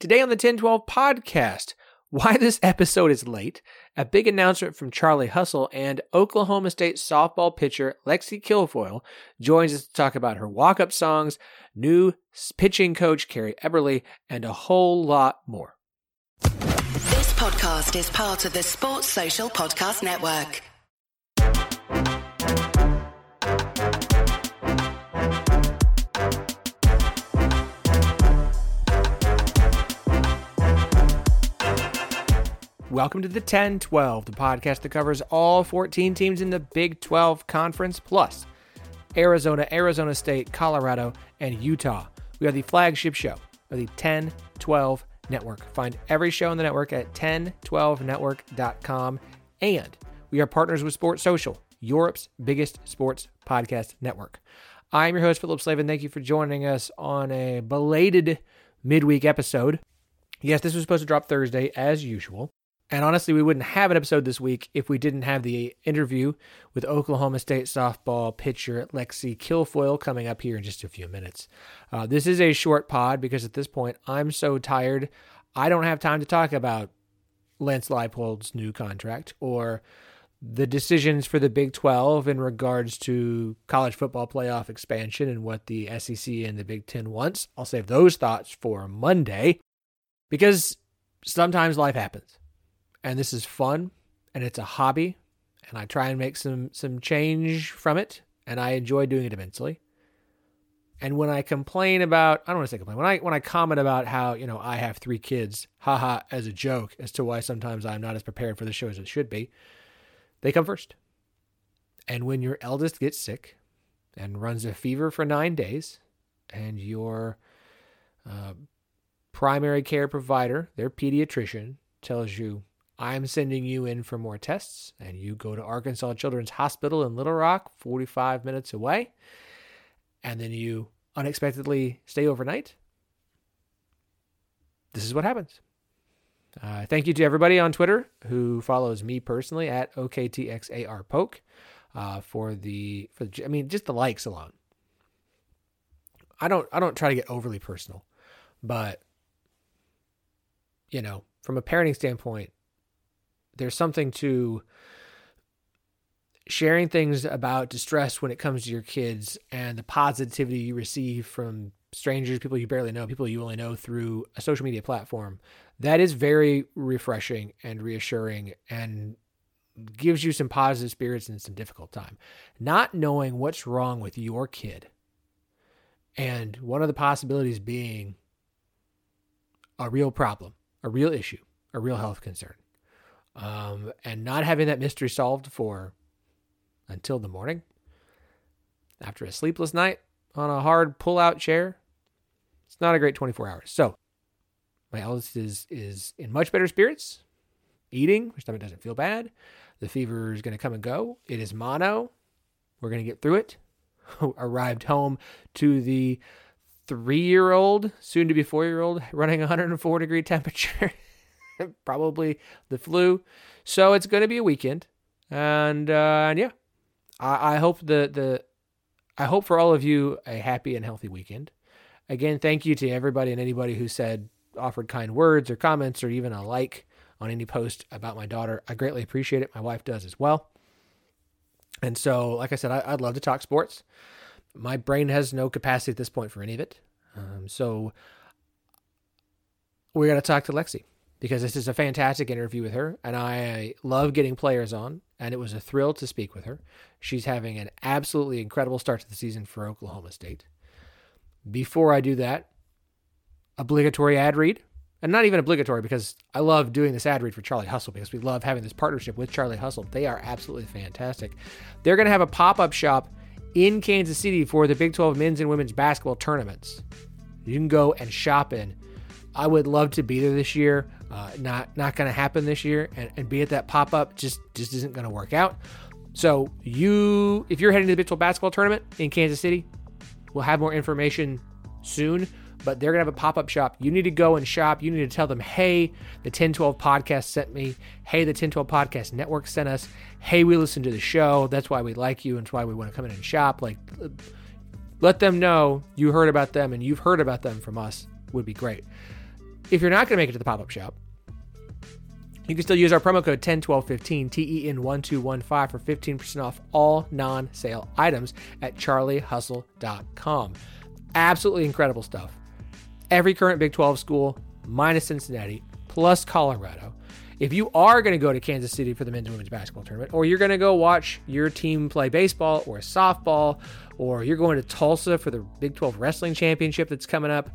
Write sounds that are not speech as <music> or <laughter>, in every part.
Today on the 1012 podcast, why this episode is late, a big announcement from Charlie Hustle, and Oklahoma State softball pitcher Lexi Kilfoyl joins us to talk about her walk up songs, new pitching coach Carrie Eberle, and a whole lot more. This podcast is part of the Sports Social Podcast Network. Welcome to the 10 12, the podcast that covers all 14 teams in the Big 12 Conference, plus Arizona, Arizona State, Colorado, and Utah. We are the flagship show of the 10 12 network. Find every show on the network at 1012network.com. And we are partners with Sports Social, Europe's biggest sports podcast network. I'm your host, Phillip Slavin. Thank you for joining us on a belated midweek episode. Yes, this was supposed to drop Thursday as usual. And honestly, we wouldn't have an episode this week if we didn't have the interview with Oklahoma State softball pitcher Lexi Kilfoyl coming up here in just a few minutes. Uh, this is a short pod because at this point, I'm so tired. I don't have time to talk about Lance Leipold's new contract or the decisions for the Big 12 in regards to college football playoff expansion and what the SEC and the Big 10 wants. I'll save those thoughts for Monday because sometimes life happens and this is fun and it's a hobby and I try and make some some change from it and I enjoy doing it immensely. And when I complain about I don't want to say complain, when I when I comment about how, you know, I have three kids, haha, as a joke as to why sometimes I'm not as prepared for the show as it should be, they come first. And when your eldest gets sick and runs a fever for nine days, and your uh, primary care provider, their pediatrician, tells you I'm sending you in for more tests, and you go to Arkansas Children's Hospital in Little Rock, 45 minutes away, and then you unexpectedly stay overnight. This is what happens. Uh, thank you to everybody on Twitter who follows me personally at OKTXARPoke uh, for the for the, I mean just the likes alone. I don't I don't try to get overly personal, but you know, from a parenting standpoint, there's something to sharing things about distress when it comes to your kids and the positivity you receive from strangers, people you barely know, people you only know through a social media platform. That is very refreshing and reassuring and gives you some positive spirits in some difficult time. Not knowing what's wrong with your kid and one of the possibilities being a real problem, a real issue, a real health concern um, and not having that mystery solved for until the morning after a sleepless night on a hard pull-out chair. It's not a great 24 hours. So my eldest is is in much better spirits, eating. Her stomach doesn't feel bad. The fever is going to come and go. It is mono. We're going to get through it. <laughs> Arrived home to the three-year-old, soon to be four-year-old, running 104 degree temperature. <laughs> <laughs> probably the flu. So it's going to be a weekend, and uh, and yeah, I, I hope the the I hope for all of you a happy and healthy weekend. Again, thank you to everybody and anybody who said offered kind words or comments or even a like on any post about my daughter. I greatly appreciate it. My wife does as well. And so, like I said, I, would love to talk sports. My brain has no capacity at this point for any of it. Um, so we're going to talk to Lexi because this is a fantastic interview with her, and I love getting players on, and it was a thrill to speak with her. She's having an absolutely incredible start to the season for Oklahoma State. Before I do that, obligatory ad read, and not even obligatory because I love doing this ad read for Charlie Hustle because we love having this partnership with Charlie Hustle. They are absolutely fantastic. They're going to have a pop up shop in Kansas City for the Big 12 men's and women's basketball tournaments. You can go and shop in. I would love to be there this year. Uh, not not going to happen this year, and, and be at that pop up just just isn't going to work out. So you, if you're heading to the Big 12 basketball tournament in Kansas City, we'll have more information soon. But they're gonna have a pop up shop. You need to go and shop. You need to tell them, hey, the 1012 podcast sent me. Hey, the 1012 podcast network sent us. Hey, we listened to the show. That's why we like you and it's why we want to come in and shop. Like, let them know you heard about them and you've heard about them from us. Would be great. If you're not going to make it to the pop up shop, you can still use our promo code 101215 TEN1215 for 15% off all non sale items at charliehustle.com. Absolutely incredible stuff. Every current Big 12 school, minus Cincinnati, plus Colorado. If you are going to go to Kansas City for the men's and women's basketball tournament, or you're going to go watch your team play baseball or softball, or you're going to Tulsa for the Big 12 wrestling championship that's coming up,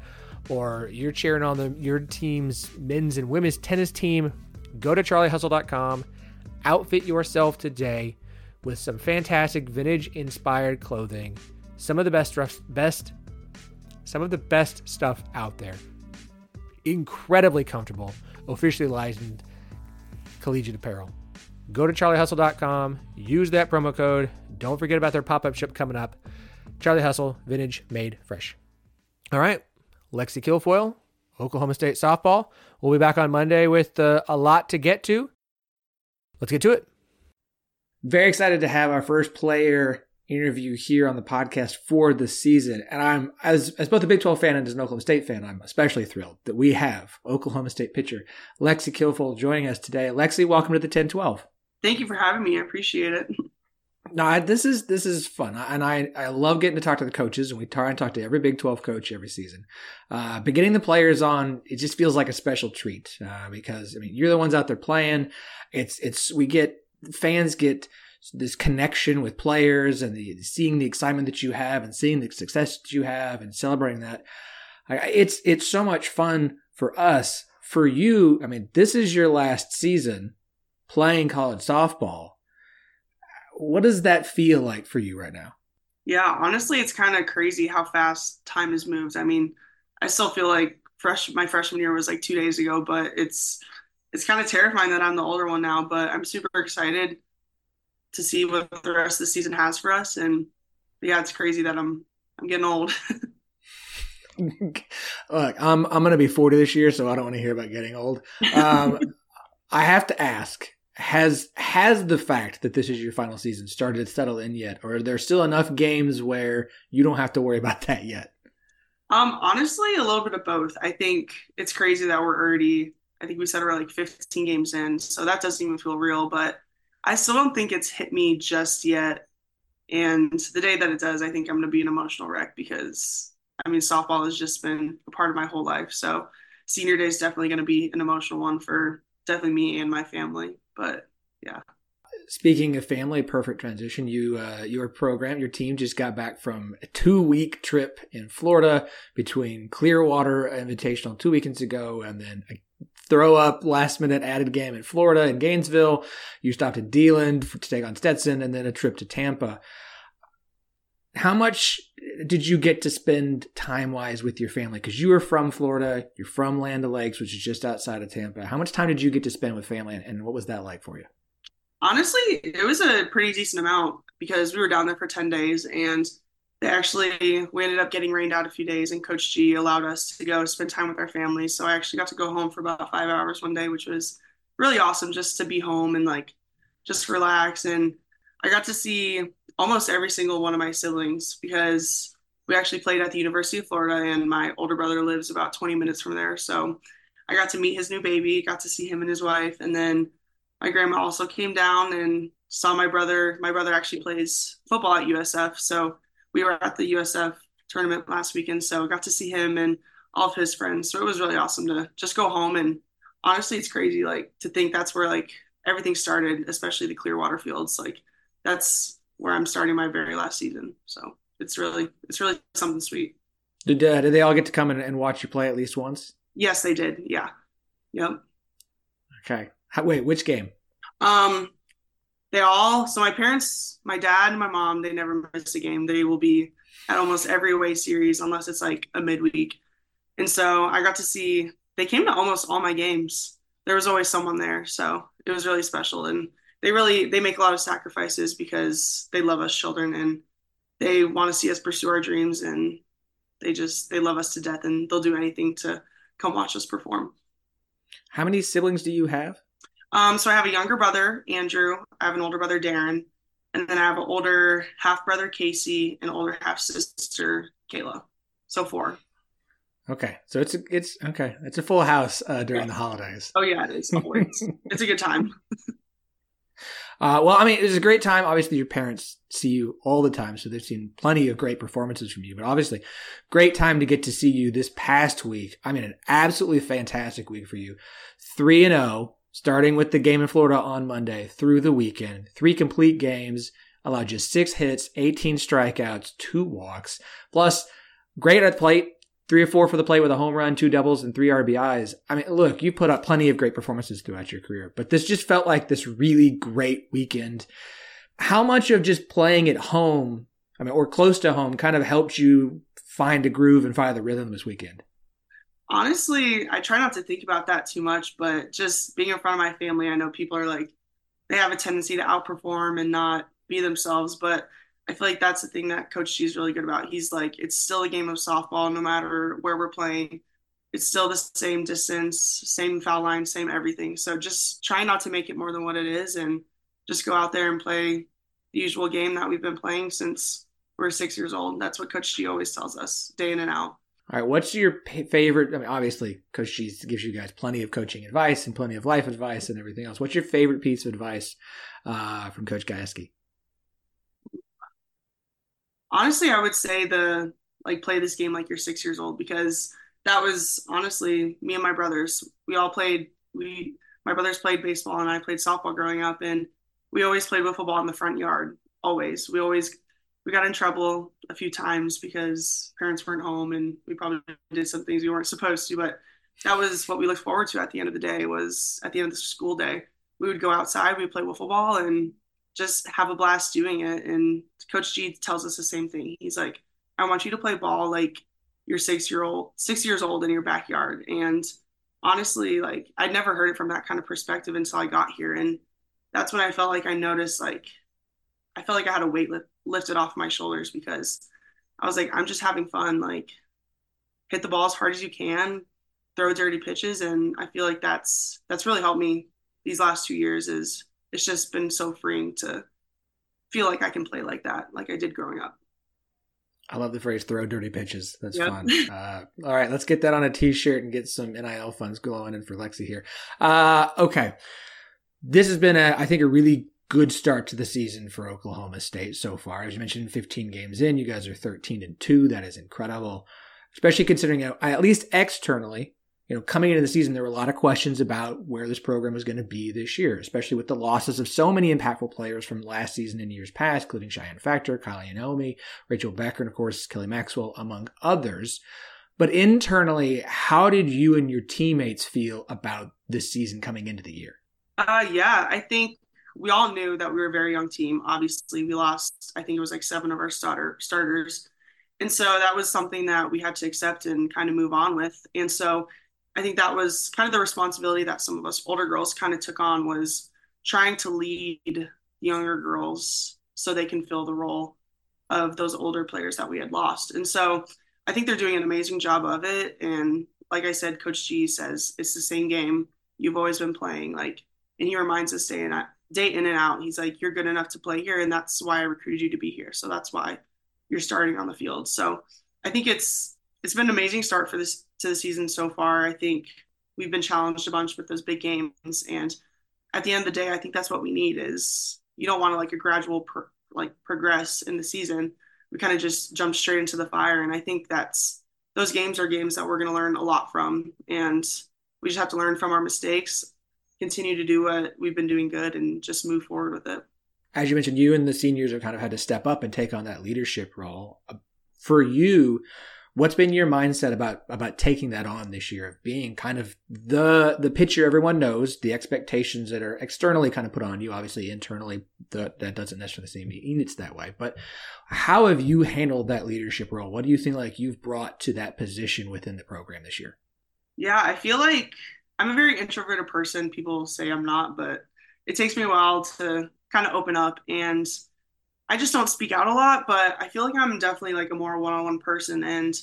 or you're cheering on the, your team's men's and women's tennis team, go to charliehustle.com, outfit yourself today with some fantastic vintage inspired clothing, some of the best best some of the best stuff out there. Incredibly comfortable, officially licensed collegiate apparel. Go to charliehustle.com, use that promo code. Don't forget about their pop-up shop coming up. Charlie Hustle, vintage made fresh. All right, Lexi Kilfoyl, Oklahoma State softball. We'll be back on Monday with uh, a lot to get to. Let's get to it. Very excited to have our first player interview here on the podcast for the season. And I'm, as, as both a Big 12 fan and as an Oklahoma State fan, I'm especially thrilled that we have Oklahoma State pitcher Lexi Kilfoyl joining us today. Lexi, welcome to the 1012. Thank you for having me. I appreciate it. No, I, this is this is fun, and I I love getting to talk to the coaches, and we try and talk to every Big Twelve coach every season. Uh, but getting the players on, it just feels like a special treat uh, because I mean you're the ones out there playing. It's it's we get fans get this connection with players and the seeing the excitement that you have and seeing the success that you have and celebrating that. It's it's so much fun for us. For you, I mean, this is your last season playing college softball what does that feel like for you right now? Yeah, honestly, it's kind of crazy how fast time has moved. I mean, I still feel like fresh my freshman year was like two days ago, but it's it's kind of terrifying that I'm the older one now. But I'm super excited to see what the rest of the season has for us. And yeah, it's crazy that I'm I'm getting old. <laughs> Look, I'm I'm gonna be 40 this year, so I don't want to hear about getting old. Um, <laughs> I have to ask has has the fact that this is your final season started to settle in yet? Or are there still enough games where you don't have to worry about that yet? Um honestly a little bit of both. I think it's crazy that we're already i think we said we're like 15 games in so that doesn't even feel real but i still don't think it's hit me just yet. And the day that it does i think i'm going to be an emotional wreck because i mean softball has just been a part of my whole life so senior day is definitely going to be an emotional one for definitely me and my family but yeah. Speaking of family, perfect transition. You, uh, your program, your team just got back from a two week trip in Florida between Clearwater Invitational two weekends ago and then a throw up last minute added game in Florida in Gainesville. You stopped at DeLand to take on Stetson and then a trip to Tampa. How much did you get to spend time wise with your family? Because you were from Florida, you're from Land Lakes, which is just outside of Tampa. How much time did you get to spend with family, and what was that like for you? Honestly, it was a pretty decent amount because we were down there for 10 days and they actually we ended up getting rained out a few days and coach g allowed us to go spend time with our family so i actually got to go home for about five hours one day which was really awesome just to be home and like just relax and i got to see almost every single one of my siblings because we actually played at the University of Florida and my older brother lives about 20 minutes from there. So I got to meet his new baby, got to see him and his wife. And then my grandma also came down and saw my brother. My brother actually plays football at USF. So we were at the USF tournament last weekend. So got to see him and all of his friends. So it was really awesome to just go home. And honestly, it's crazy like to think that's where like everything started, especially the Clearwater fields. Like that's where I'm starting my very last season. So it's really it's really something sweet. Did uh, did they all get to come in and watch you play at least once? Yes, they did. Yeah. Yep. Okay. How, wait, which game? Um, they all. So my parents, my dad, and my mom, they never miss a game. They will be at almost every away series unless it's like a midweek. And so I got to see. They came to almost all my games. There was always someone there, so it was really special. And they really they make a lot of sacrifices because they love us children and they want to see us pursue our dreams and they just they love us to death and they'll do anything to come watch us perform. How many siblings do you have? Um, so I have a younger brother, Andrew. I have an older brother, Darren, and then I have an older half brother, Casey, and older half sister, Kayla. So four. Okay, so it's a, it's okay. It's a full house uh, during the holidays. Oh yeah, it is always. it's a good time. <laughs> Uh, well, I mean, it was a great time. Obviously, your parents see you all the time, so they've seen plenty of great performances from you. But obviously, great time to get to see you this past week. I mean, an absolutely fantastic week for you. 3 and 0, starting with the game in Florida on Monday through the weekend. Three complete games, allowed just six hits, 18 strikeouts, two walks, plus great at the plate, three or four for the plate with a home run, two doubles, and three RBIs. I mean, look, you put up plenty of great performances throughout your career, but this just felt like this really great weekend. How much of just playing at home, I mean, or close to home, kind of helped you find a groove and find the rhythm this weekend? Honestly, I try not to think about that too much, but just being in front of my family, I know people are like, they have a tendency to outperform and not be themselves, but I feel like that's the thing that Coach G is really good about. He's like, it's still a game of softball, no matter where we're playing. It's still the same distance, same foul line, same everything. So just try not to make it more than what it is and just go out there and play the usual game that we've been playing since we're six years old. That's what Coach G always tells us, day in and out. All right, what's your favorite? I mean, obviously, Coach G gives you guys plenty of coaching advice and plenty of life advice and everything else. What's your favorite piece of advice uh, from Coach Gajewski? Honestly, I would say the like play this game like you're six years old because that was honestly me and my brothers. We all played. We my brothers played baseball and I played softball growing up, and we always played wiffle ball in the front yard. Always, we always we got in trouble a few times because parents weren't home and we probably did some things we weren't supposed to. But that was what we looked forward to at the end of the day. Was at the end of the school day, we would go outside, we would play wiffle ball, and just have a blast doing it. And Coach G tells us the same thing. He's like, I want you to play ball like you're six year old, six years old in your backyard. And honestly, like I'd never heard it from that kind of perspective until I got here. And that's when I felt like I noticed like I felt like I had a weight lift, lifted off my shoulders because I was like, I'm just having fun. Like hit the ball as hard as you can, throw dirty pitches. And I feel like that's that's really helped me these last two years is it's just been so freeing to feel like I can play like that, like I did growing up. I love the phrase "throw dirty pitches." That's yep. fun. <laughs> Uh, all right, let's get that on a T-shirt and get some NIL funds going in for Lexi here. Uh, okay, this has been, a, I think, a really good start to the season for Oklahoma State so far. As you mentioned, 15 games in, you guys are 13 and two. That is incredible, especially considering at least externally you know, coming into the season, there were a lot of questions about where this program was going to be this year, especially with the losses of so many impactful players from last season and years past, including Chyenne Factor, Kiley Naomi, Rachel Becker, and of course, Kelly Maxwell, among others. But internally, how did you and your teammates feel about this season coming into the year? Uh, yeah, I think we all knew that we were a very young team. Obviously, we lost, I think it was like seven of our starter starters. And so that was something that we had to accept and kind of move on with. And so I think that was kind of the responsibility that some of us older girls kind of took on was trying to lead younger girls so they can fill the role of those older players that we had lost. And so I think they're doing an amazing job of it. And like I said, Coach G says it's the same game you've always been playing. Like, and he reminds us day in, day in and out. He's like, you're good enough to play here, and that's why I recruited you to be here. So that's why you're starting on the field. So I think it's it's been an amazing start for this to the season so far. I think we've been challenged a bunch with those big games, and at the end of the day, I think that's what we need. Is you don't want to like a gradual pro- like progress in the season. We kind of just jump straight into the fire, and I think that's those games are games that we're going to learn a lot from, and we just have to learn from our mistakes, continue to do what we've been doing good, and just move forward with it. As you mentioned, you and the seniors have kind of had to step up and take on that leadership role. For you, What's been your mindset about about taking that on this year of being kind of the the pitcher everyone knows, the expectations that are externally kind of put on you, obviously internally the, that doesn't necessarily mean it's that way. But how have you handled that leadership role? What do you think like you've brought to that position within the program this year? Yeah, I feel like I'm a very introverted person. People say I'm not, but it takes me a while to kind of open up and I just don't speak out a lot, but I feel like I'm definitely like a more one-on-one person and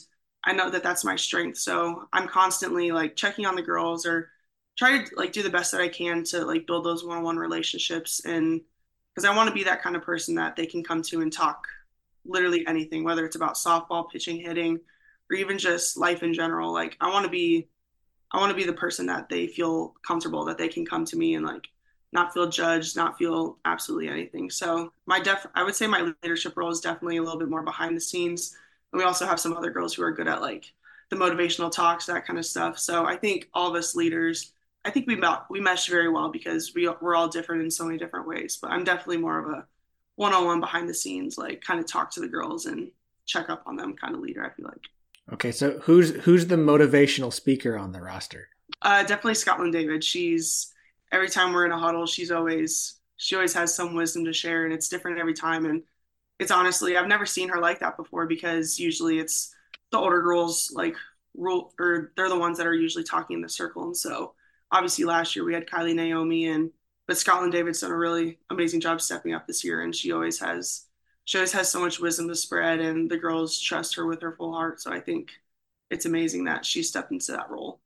I know that that's my strength. So I'm constantly like checking on the girls or try to like do the best that I can to like build those one-on-one relationships and because I want to be that kind of person that they can come to and talk literally anything, whether it's about softball, pitching, hitting, or even just life in general. Like I want to be I want to be the person that they feel comfortable that they can come to me and like not feel judged, not feel absolutely anything. So my def I would say my leadership role is definitely a little bit more behind the scenes. And we also have some other girls who are good at like the motivational talks, that kind of stuff. So I think all of us leaders, I think we we mesh very well because we we're all different in so many different ways. But I'm definitely more of a one-on-one behind the scenes, like kind of talk to the girls and check up on them kind of leader. I feel like. Okay, so who's who's the motivational speaker on the roster? Uh, definitely Scotland David. She's every time we're in a huddle, she's always she always has some wisdom to share, and it's different every time. And it's honestly, I've never seen her like that before because usually it's the older girls like rule or they're the ones that are usually talking in the circle. And so obviously last year we had Kiley Naomi and but Scotland David's done a really amazing job stepping up this year, and she always has she always has so much wisdom to spread, and the girls trust her with her full heart. So I think it's amazing that she stepped into that role.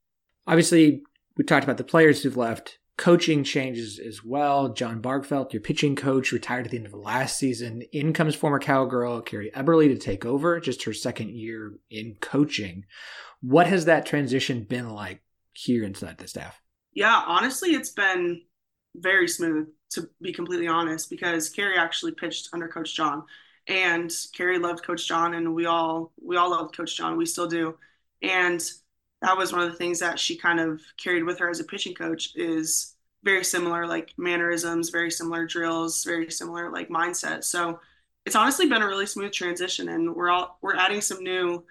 Obviously, we talked about the players who've left. Coaching changes as well. John Bargfeldt, your pitching coach, retired at the end of last season. In comes former Cowgirl Carrie Eberle to take over, just her second year in coaching. What has that transition been like here inside the staff? Yeah, honestly, it's been very smooth to be completely honest, because Carrie actually pitched under Coach John, and Carrie loved Coach John, and we all we all loved Coach John. We still do, and that was one of the things that she kind of carried with her as a pitching coach is very similar like mannerisms, very similar drills, very similar like mindset. So it's honestly been a really smooth transition, and we're all we're adding some new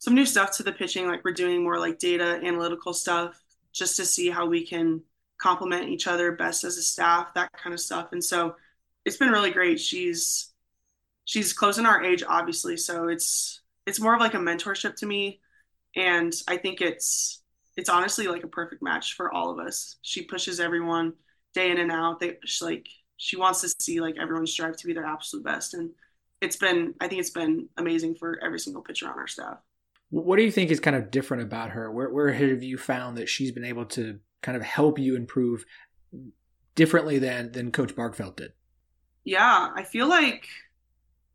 some new stuff to the pitching. Like we're doing more like data analytical stuff just to see how we can complement each other best as a staff, that kind of stuff. And so it's been really great. She's she's closing our age, obviously, so it's it's more of like a mentorship to me, and I think it's it's honestly like a perfect match for all of us. She pushes everyone day in and out. They she, like she wants to see like everyone strive to be their absolute best, and it's been I think it's been amazing for every single pitcher on our staff. What do you think is kind of different about her? Where where have you found that she's been able to kind of help you improve differently than than Coach Bargfeldt did? Yeah, I feel like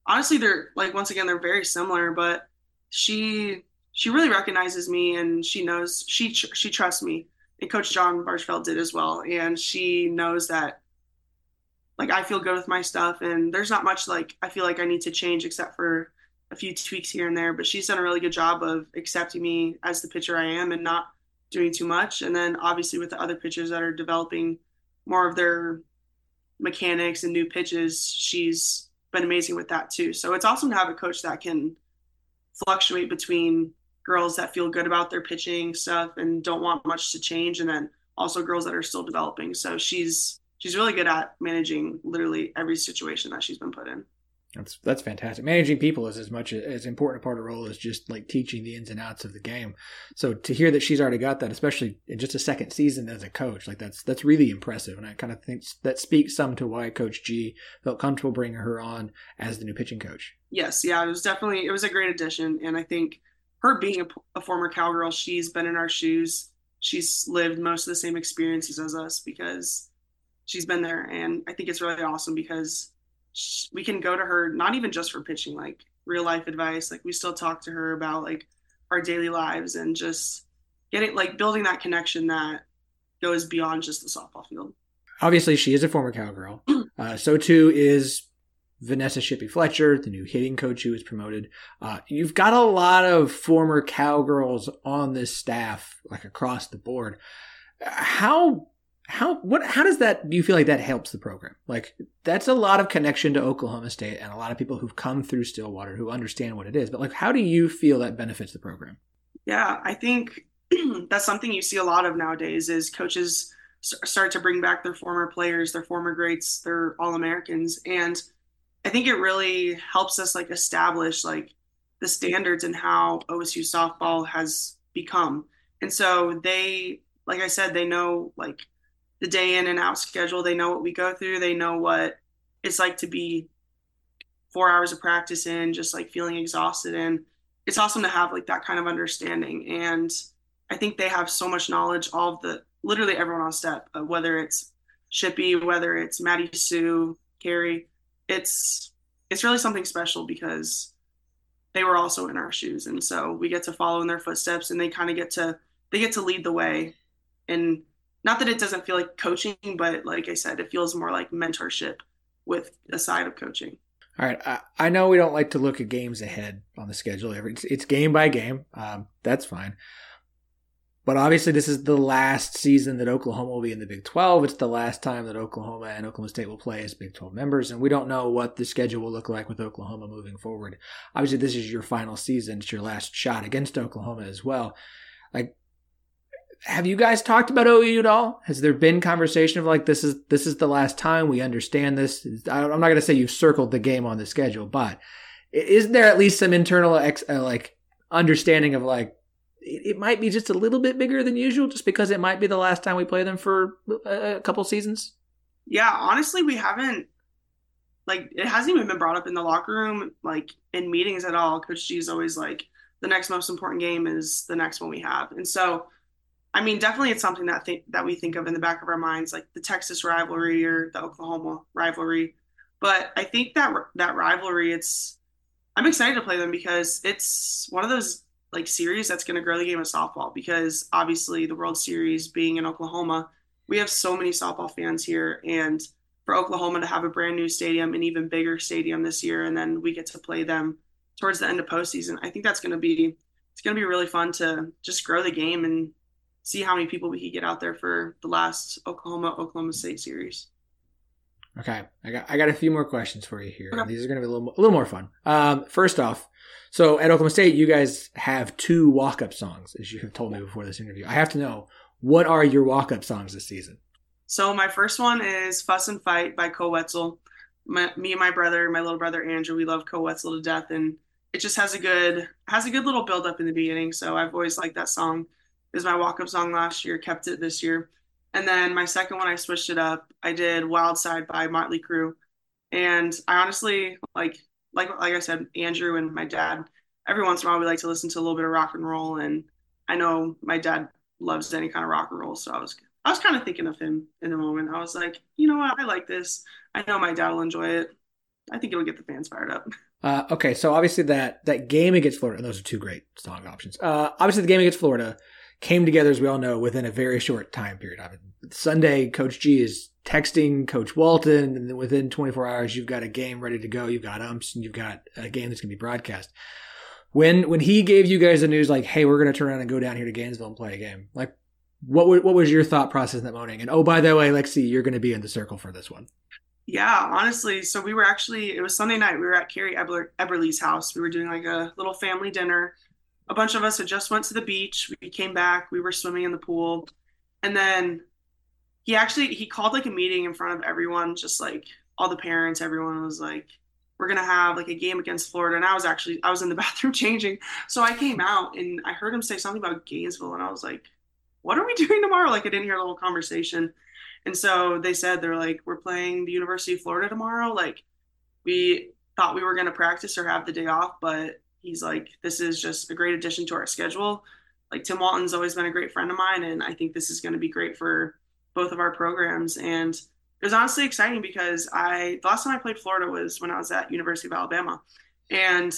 honestly they're like once again they're very similar, but she she really recognizes me and she knows she she trusts me. And Coach John Bargfeldt did as well, and she knows that like I feel good with my stuff, and there's not much like I feel like I need to change except for a few tweaks here and there. But she's done a really good job of accepting me as the pitcher I am and not doing too much. And then obviously with the other pitchers that are developing more of their mechanics and new pitches, she's been amazing with that too. So it's awesome to have a coach that can fluctuate between girls that feel good about their pitching stuff and don't want much to change and then also girls that are still developing. So she's she's really good at managing literally every situation that she's been put in. That's that's fantastic. Managing people is as much as important a part of role as just like teaching the ins and outs of the game. So to hear that she's already got that, especially in just a second season as a coach, like that's that's really impressive. And I kind of think that speaks some to why Coach G felt comfortable bringing her on as the new pitching coach. Yes, yeah, it was definitely it was a great addition, and I think her being a, a former cowgirl, she's been in our shoes. She's lived most of the same experiences as us because she's been there, and I think it's really awesome because we can go to her not even just for pitching like real life advice like we still talk to her about like our daily lives and just getting like building that connection that goes beyond just the softball field obviously she is a former cowgirl <clears throat> uh, so too is vanessa shippy fletcher the new hitting coach who was promoted. Uh, you've got a lot of former cowgirls on this staff like across the board. How how what how does that do you feel like that helps the program? Like that's a lot of connection to oklahoma state and a lot of people who've come through stillwater who understand what it is but like how do you feel that benefits the program? Yeah i think <clears throat> that's something you see a lot of nowadays is coaches start to bring back their former players their former greats their all americans and i think it really helps us like establish like the standards and how osu softball has become and so they like i said they know like the day in and out schedule. They know what we go through. They know what it's like to be four hours of practice in, just like feeling exhausted. And it's awesome to have like that kind of understanding. And I think they have so much knowledge, all of the literally everyone on step, uh, whether it's Shippy, whether it's Maddie Sue, Carrie, it's it's really something special because they were also in our shoes, and so we get to follow in their footsteps, and they kind of get to they get to lead the way, and not that it doesn't feel like coaching, but like I said, it feels more like mentorship with a side of coaching. All right. I, I know we don't like to look at games ahead on the schedule. It's, it's game by game. Um, that's fine. But obviously, this is the last season that Oklahoma will be in the Big 12. It's the last time that Oklahoma and Oklahoma State will play as Big 12 members. And we don't know what the schedule will look like with Oklahoma moving forward. Obviously, this is your final season. It's your last shot against Oklahoma as well. Like, have you guys talked about OU at all? Has there been conversation of like this is this is the last time we understand this? I'm not going to say you've circled the game on the schedule, but is there at least some internal ex, uh, like understanding of like it, might be just a little bit bigger than usual, just because it might be the last time we play them for a, a couple seasons? Yeah, honestly, we haven't like it hasn't even been brought up in the locker room, like in meetings at all. Coach G is always like the next most important game is the next one we have, and so I mean, definitely it's something that th- that we think of in the back of our minds, like the Texas rivalry or the Oklahoma rivalry. But I think that that rivalry, it's I'm excited to play them because it's one of those like series that's going to grow the game of softball. Because obviously, the World Series being in Oklahoma, we have so many softball fans here, and for Oklahoma to have a brand new stadium, an even bigger stadium this year, and then we get to play them towards the end of postseason. I think that's going to be it's going to be really fun to just grow the game and see how many people we could get out there for the last Oklahoma Oklahoma State series. Okay, I got I got a few more questions for you here. Okay. These are going to be a little a little more fun. Um, first off, so at Oklahoma State, you guys have two walk up songs, as you have told me before this interview. I have to know what are your walk up songs this season. So my first one is "Fuss and Fight" by Koe Wetzel. My, me and my brother, my little brother Andrew, we love Koe Wetzel to death, and it just has a good has a good little build up in the beginning. So I've always liked that song is my walk up song last year, kept it this year. And then my second one, I switched it up. I did Wild Side by Motley Crue. And I honestly like, like, like I said, Andrew and my dad, every once in a while we like to listen to a little bit of rock and roll. And I know my dad loves any kind of rock and roll. So I was, I was kind of thinking of him in the moment. I was like, you know what? I like this. I know my dad will enjoy it. I think it'll get the fans fired up. <laughs> Uh, okay, so obviously that that game against Florida, those are two great song options. Uh, obviously the game against Florida, came together, as we all know, within a very short time period. I mean, Sunday, Coach G is texting Coach Walton, and within 24 hours, you've got a game ready to go. You've got umps, and you've got a game that's going to be broadcast. When when he gave you guys the news, like, "Hey, we're going to turn around and go down here to Gainesville and play a game," like, what what was your thought process in that morning? And oh, by the way, Lexi, you're going to be in the circle for this one. Yeah, honestly, so we were actually it was Sunday night. We were at Carrie Eberle, Eberle's house. We were doing like a little family dinner a bunch of us had just went to the beach. We came back. We were swimming in the pool, and then he actually he called like a meeting in front of everyone, just like all the parents. Everyone was like, "We're gonna have like a game against Florida." And I was actually I was in the <laughs> bathroom changing, so I came out and I heard him say something about Gainesville, and I was like, "What are we <laughs> doing tomorrow?" Like I didn't hear the whole conversation, and so they said they're like, "We're playing the University of Florida tomorrow." Like we thought we were gonna practice or have the day off, but he's like, this is just a great addition to our schedule. Like Tim Walton's always been a great friend of mine, and I think this is going to be great for both of our programs. And it was honestly exciting because I the last time I played Florida was when I was at University of Alabama, and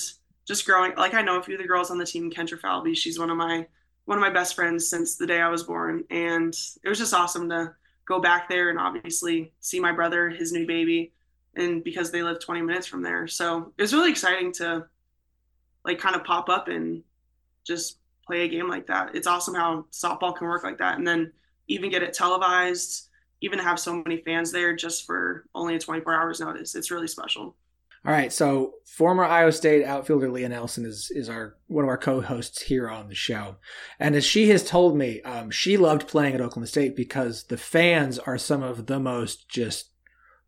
just growing like I know a few of the girls on the team. Kendra Falby, she's one of my one of my best friends since the day I was born, and it was just awesome to go back there and obviously see my brother, his new baby, and because they live 20 minutes from there. So it was really exciting to like kind of pop up and just play a game like that. It's awesome how softball can work like that, and then even get it televised, even have so many fans there just for only a 24 hours notice. It's really special. All right, so former Iowa State outfielder Leah Nelson is is our one of our co-hosts here on the show, and as she has told me, um, she loved playing at Oklahoma State because the fans are some of the most just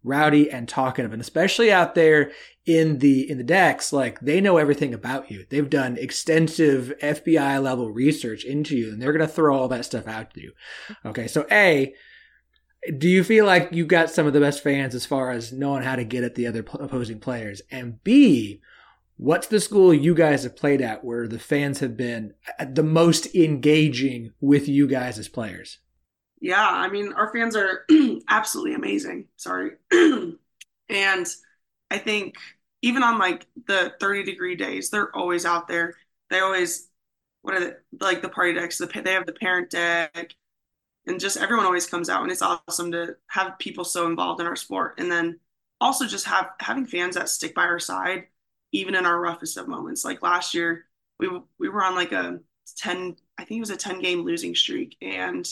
rowdy and talkative. And especially out there in the in the decks like they know everything about you. They've done extensive fbi level research into you and they're going to throw all that stuff out to you. Okay so a do you feel like you got some of the best fans as far as knowing how to get at the other opposing players? And b what's the school you guys have played at where the fans have been uh, the most engaging with you guys as players yeah, I mean, our fans are <clears throat> absolutely amazing. Sorry. <clears throat> and I think even on like the 30 degree days, they're always out there. They always, what are they, like the party decks, the, they have the parent deck, and just everyone always comes out. And it's awesome to have people so involved in our sport. And then also just have having fans that stick by our side, even in our roughest of moments. Like last year, we, we were on like a 10, I think it was a 10 game losing streak. And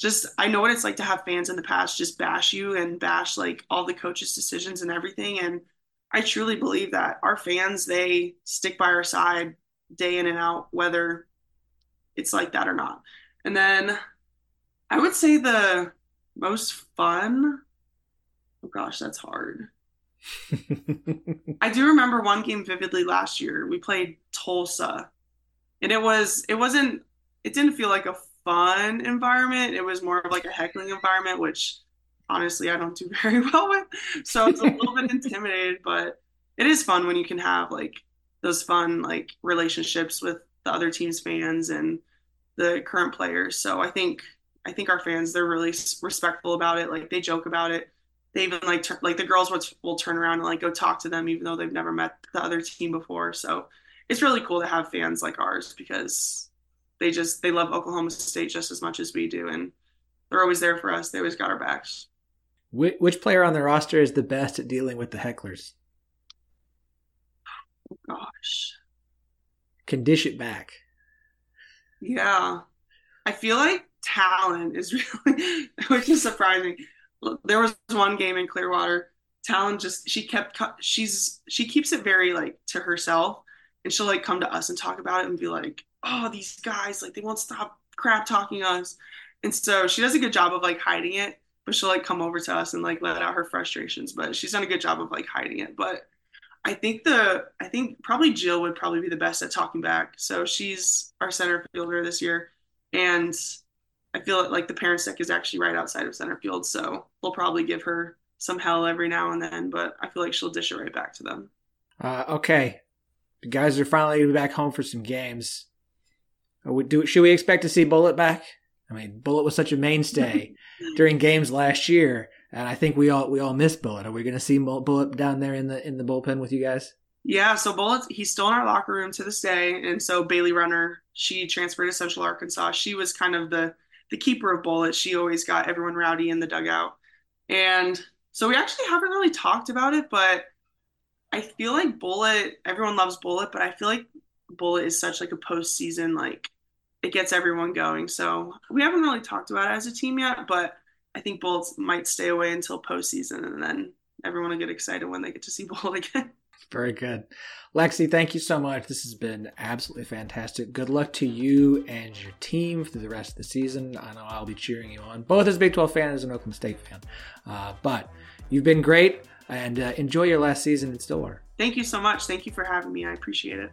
just I know what it's like to have fans in the past just bash you and bash like all the coaches' decisions and everything. And I truly believe that our fans they stick by our side day in and out, whether it's like that or not. And then I would say the most fun. Oh gosh, that's hard. <laughs> I do remember one game vividly last year. We played Tulsa. And it was it wasn't it didn't feel like a fun environment. It was more of like a heckling environment, which honestly I don't do <laughs> very well with. So it's a little bit intimidated, but it is fun when you can have like those fun like relationships with the other team's fans and the current players. So I think I think our fans they're really respectful about it. Like they joke about it. They even like tur- like the girls will, will turn around and like go talk to them even though they've never met the other team before. So it's really cool to have fans like ours because they just they love Oklahoma State just as much as we do, and they're always there for us. They always got our backs. Which, which player on the roster is the best at dealing with the hecklers? Oh, gosh, can dish it back. Yeah, I feel like Talon is <laughs> really, which is surprising. There was one game in Clearwater. Talon just she kept she's she keeps it very like to herself, and she'll like come to us and talk about it and be like, oh, these guys, like they won't stop crap talking us. And so she does a good job of like hiding it, but she'll like come over to us and like let out her frustrations. But she's done a good job of like hiding it. But I think the I think probably Jill would probably be the best at talking back. So she's our center fielder this year. And I feel like the parents deck is actually right outside of center field. So we'll probably give her some hell every now and then, but I feel like she'll dish it right back to them. Uh, okay. The guys are finally back home for some games. Do should we expect to see Bullet back? I mean, Bullet was such a mainstay <laughs> during games last year, and I think we all we all miss Bullet. Are we going to see Bullet down there in the in the bullpen with you guys? Yeah, so Bullet he's still in our locker room to this day, and so Bailey Runner she transferred to Central Arkansas. She was kind of the the keeper of Bullet. She always got everyone rowdy in the dugout, and so we actually haven't really talked about it, but I feel like Bullet everyone loves Bullet, but I feel like Bullet is such like a postseason like it gets everyone going. So we haven't really talked about it as a team yet, but I think Bullets might stay away until postseason, and then everyone will get excited when they get to see <laughs> Bullet again. Very good. Lexi, thank you so much. This has been absolutely fantastic. Good luck to you and your team through the rest of the season. I know I'll be cheering you on, both as a Big 12 fan and as an Oklahoma State fan. Uh, but you've been great, and uh, enjoy your last season in Stillwater. Thank you so much. Thank you for having me. I appreciate it.